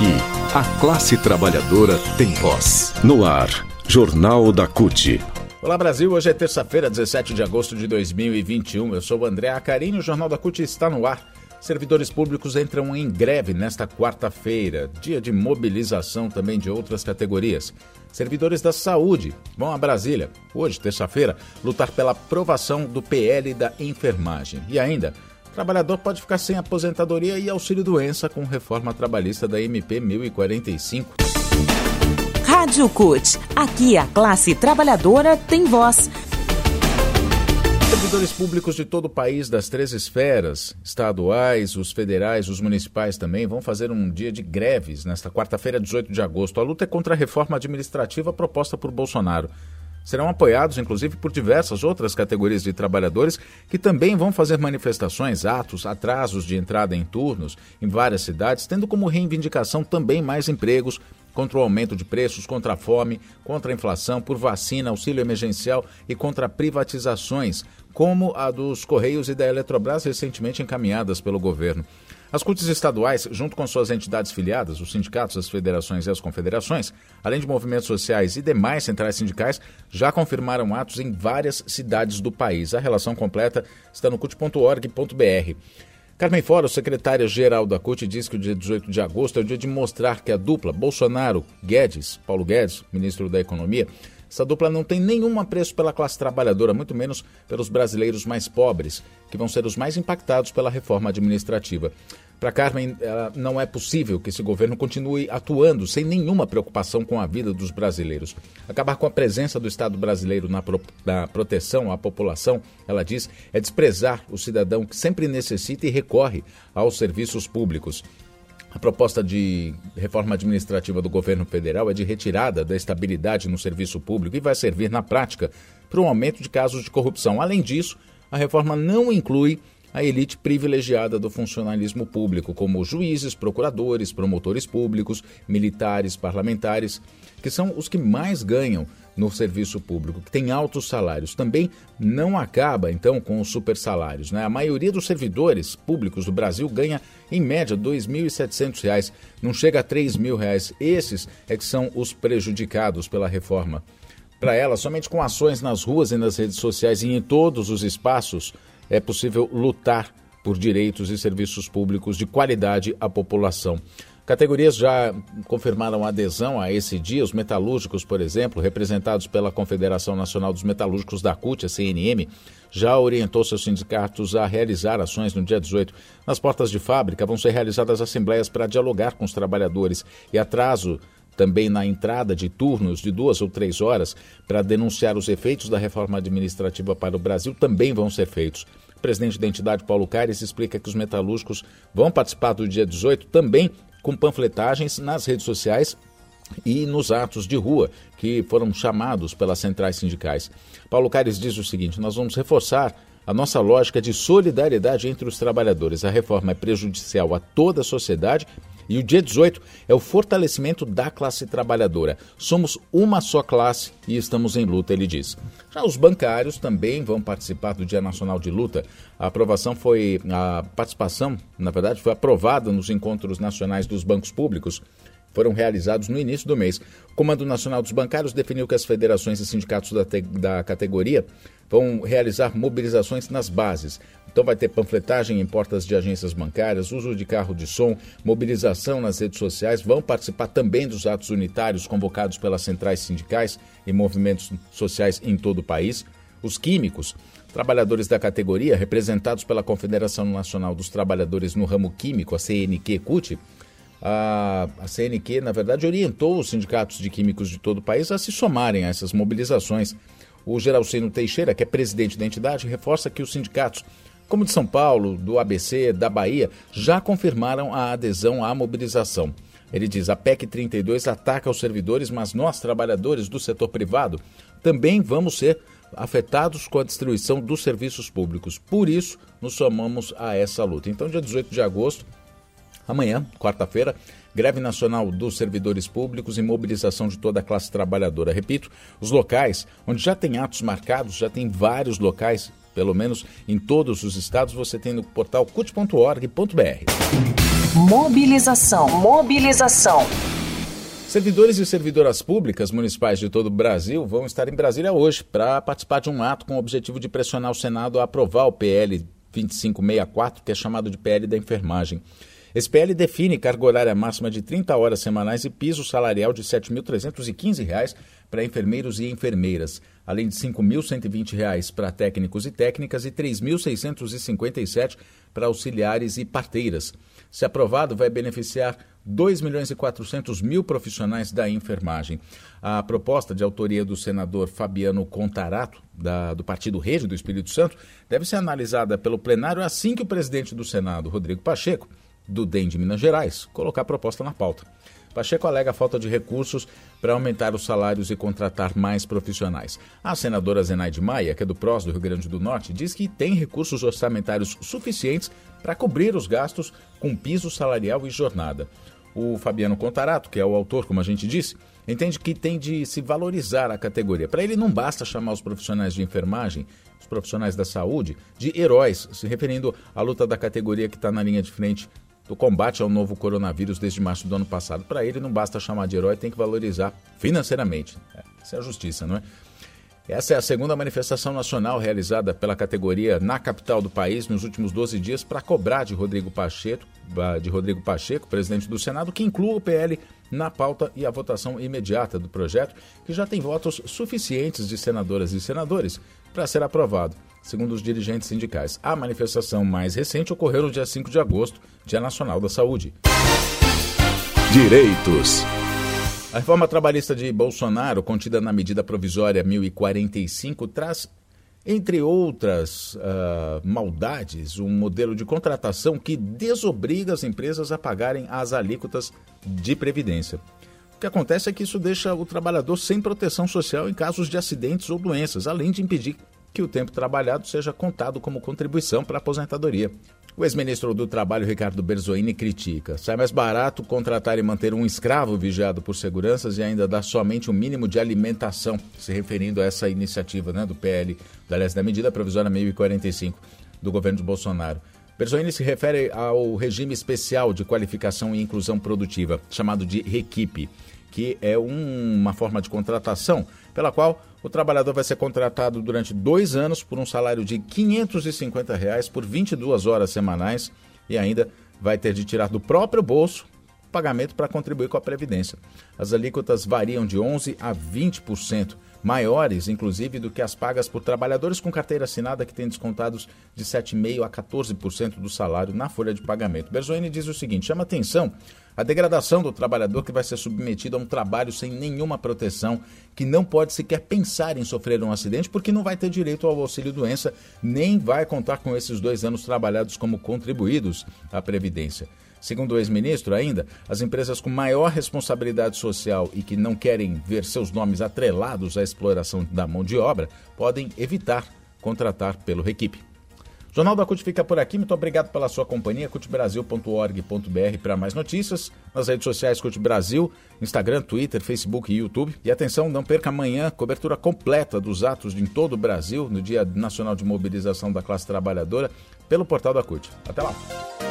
Aqui, a classe trabalhadora tem voz. No ar, Jornal da CUT. Olá Brasil, hoje é terça-feira, 17 de agosto de 2021. Eu sou o André Acarini, o Jornal da CUT está no ar. Servidores públicos entram em greve nesta quarta-feira, dia de mobilização também de outras categorias. Servidores da saúde vão a Brasília, hoje, terça-feira, lutar pela aprovação do PL da enfermagem. E ainda, trabalhador pode ficar sem aposentadoria e auxílio-doença com reforma trabalhista da MP 1045. Rádio CUT. Aqui a classe trabalhadora tem voz. Servidores públicos de todo o país, das três esferas, estaduais, os federais, os municipais também, vão fazer um dia de greves nesta quarta-feira, 18 de agosto. A luta é contra a reforma administrativa proposta por Bolsonaro. Serão apoiados, inclusive, por diversas outras categorias de trabalhadores que também vão fazer manifestações, atos, atrasos de entrada em turnos em várias cidades, tendo como reivindicação também mais empregos, contra o aumento de preços, contra a fome, contra a inflação, por vacina, auxílio emergencial e contra privatizações, como a dos Correios e da Eletrobras recentemente encaminhadas pelo governo. As CUTs estaduais, junto com suas entidades filiadas, os sindicatos, as federações e as confederações, além de movimentos sociais e demais centrais sindicais, já confirmaram atos em várias cidades do país. A relação completa está no cut.org.br. Carmen Fora, secretária-geral da CUT, diz que o dia 18 de agosto é o dia de mostrar que a dupla Bolsonaro-Guedes, Paulo Guedes, ministro da Economia, essa dupla não tem nenhum apreço pela classe trabalhadora, muito menos pelos brasileiros mais pobres, que vão ser os mais impactados pela reforma administrativa. Para Carmen, não é possível que esse governo continue atuando sem nenhuma preocupação com a vida dos brasileiros. Acabar com a presença do Estado brasileiro na, pro, na proteção à população, ela diz, é desprezar o cidadão que sempre necessita e recorre aos serviços públicos. A proposta de reforma administrativa do governo federal é de retirada da estabilidade no serviço público e vai servir, na prática, para um aumento de casos de corrupção. Além disso, a reforma não inclui a elite privilegiada do funcionalismo público, como juízes, procuradores, promotores públicos, militares, parlamentares, que são os que mais ganham no serviço público, que tem altos salários. Também não acaba, então, com os super salários. Né? A maioria dos servidores públicos do Brasil ganha, em média, R$ 2.700, não chega a R$ 3.000. Esses é que são os prejudicados pela reforma. Para ela, somente com ações nas ruas e nas redes sociais e em todos os espaços é possível lutar por direitos e serviços públicos de qualidade à população. Categorias já confirmaram adesão a esse dia. Os metalúrgicos, por exemplo, representados pela Confederação Nacional dos Metalúrgicos da CUT, a CNM, já orientou seus sindicatos a realizar ações no dia 18. Nas portas de fábrica vão ser realizadas assembleias para dialogar com os trabalhadores e atraso também na entrada de turnos de duas ou três horas para denunciar os efeitos da reforma administrativa para o Brasil também vão ser feitos. O presidente da entidade, Paulo Caires, explica que os metalúrgicos vão participar do dia 18 também com panfletagens nas redes sociais e nos atos de rua que foram chamados pelas centrais sindicais. Paulo Caires diz o seguinte: nós vamos reforçar a nossa lógica de solidariedade entre os trabalhadores. A reforma é prejudicial a toda a sociedade e o dia 18 é o fortalecimento da classe trabalhadora. Somos uma só classe e estamos em luta, ele diz. Já os bancários também vão participar do Dia Nacional de Luta. A aprovação foi. A participação, na verdade, foi aprovada nos encontros nacionais dos bancos públicos foram realizados no início do mês. O Comando Nacional dos Bancários definiu que as federações e sindicatos da, da categoria vão realizar mobilizações nas bases. Então vai ter panfletagem em portas de agências bancárias, uso de carro de som, mobilização nas redes sociais, vão participar também dos atos unitários convocados pelas centrais sindicais e movimentos sociais em todo o país. Os químicos, trabalhadores da categoria, representados pela Confederação Nacional dos Trabalhadores no Ramo Químico, a CNQ-CUT, a, a CNQ, na verdade, orientou os sindicatos de químicos de todo o país a se somarem a essas mobilizações. O Geralcino Teixeira, que é presidente da entidade, reforça que os sindicatos, como de São Paulo, do ABC, da Bahia, já confirmaram a adesão à mobilização. Ele diz: a PEC 32 ataca os servidores, mas nós, trabalhadores do setor privado, também vamos ser afetados com a destruição dos serviços públicos. Por isso, nos somamos a essa luta. Então, dia 18 de agosto, Amanhã, quarta-feira, greve nacional dos servidores públicos e mobilização de toda a classe trabalhadora. Repito, os locais onde já tem atos marcados, já tem vários locais, pelo menos em todos os estados, você tem no portal cut.org.br. Mobilização. Mobilização. Servidores e servidoras públicas municipais de todo o Brasil vão estar em Brasília hoje para participar de um ato com o objetivo de pressionar o Senado a aprovar o PL 2564, que é chamado de PL da enfermagem. Esse PL define carga horária máxima de 30 horas semanais e piso salarial de R$ 7.315 para enfermeiros e enfermeiras, além de R$ 5.120 para técnicos e técnicas e R$ 3.657 para auxiliares e parteiras. Se aprovado, vai beneficiar 2 milhões e 400 mil profissionais da enfermagem. A proposta de autoria do senador Fabiano Contarato, da, do Partido Rede do Espírito Santo, deve ser analisada pelo plenário assim que o presidente do Senado, Rodrigo Pacheco, do DEM de Minas Gerais colocar a proposta na pauta. Pacheco alega falta de recursos para aumentar os salários e contratar mais profissionais. A senadora Zenaide Maia, que é do PROS do Rio Grande do Norte, diz que tem recursos orçamentários suficientes para cobrir os gastos com piso salarial e jornada. O Fabiano Contarato, que é o autor, como a gente disse, entende que tem de se valorizar a categoria. Para ele, não basta chamar os profissionais de enfermagem, os profissionais da saúde, de heróis, se referindo à luta da categoria que está na linha de frente do combate ao novo coronavírus desde março do ano passado. Para ele, não basta chamar de herói, tem que valorizar financeiramente. É, essa é a justiça, não é? Essa é a segunda manifestação nacional realizada pela categoria na capital do país nos últimos 12 dias para cobrar de Rodrigo Pacheco, de Rodrigo Pacheco, presidente do Senado, que inclua o PL na pauta e a votação imediata do projeto, que já tem votos suficientes de senadoras e senadores para ser aprovado segundo os dirigentes sindicais. A manifestação mais recente ocorreu no dia 5 de agosto, Dia Nacional da Saúde. Direitos. A reforma trabalhista de Bolsonaro, contida na medida provisória 1045, traz, entre outras uh, maldades, um modelo de contratação que desobriga as empresas a pagarem as alíquotas de previdência. O que acontece é que isso deixa o trabalhador sem proteção social em casos de acidentes ou doenças, além de impedir que o tempo trabalhado seja contado como contribuição para a aposentadoria. O ex-ministro do Trabalho, Ricardo Berzoini, critica. Sai mais barato contratar e manter um escravo vigiado por seguranças e ainda dar somente o um mínimo de alimentação, se referindo a essa iniciativa né, do PL, aliás, da medida provisória 1045 do governo de Bolsonaro. Berzoini se refere ao regime especial de qualificação e inclusão produtiva, chamado de REQIP, que é um, uma forma de contratação pela qual o trabalhador vai ser contratado durante dois anos por um salário de 550 reais por 22 horas semanais e ainda vai ter de tirar do próprio bolso pagamento para contribuir com a Previdência. As alíquotas variam de 11% a 20%, maiores, inclusive, do que as pagas por trabalhadores com carteira assinada que têm descontados de 7,5% a 14% do salário na folha de pagamento. Berzoini diz o seguinte: chama atenção a degradação do trabalhador que vai ser submetido a um trabalho sem nenhuma proteção, que não pode sequer pensar em sofrer um acidente porque não vai ter direito ao auxílio-doença, nem vai contar com esses dois anos trabalhados como contribuídos à Previdência. Segundo o ex-ministro, ainda, as empresas com maior responsabilidade social e que não querem ver seus nomes atrelados à exploração da mão de obra podem evitar contratar pelo Requipe. Jornal da CUT fica por aqui. Muito obrigado pela sua companhia. cutbrasil.org.br para mais notícias. Nas redes sociais CUT Brasil, Instagram, Twitter, Facebook e YouTube. E atenção, não perca amanhã cobertura completa dos atos em todo o Brasil no Dia Nacional de Mobilização da Classe Trabalhadora pelo portal da CUT. Até lá.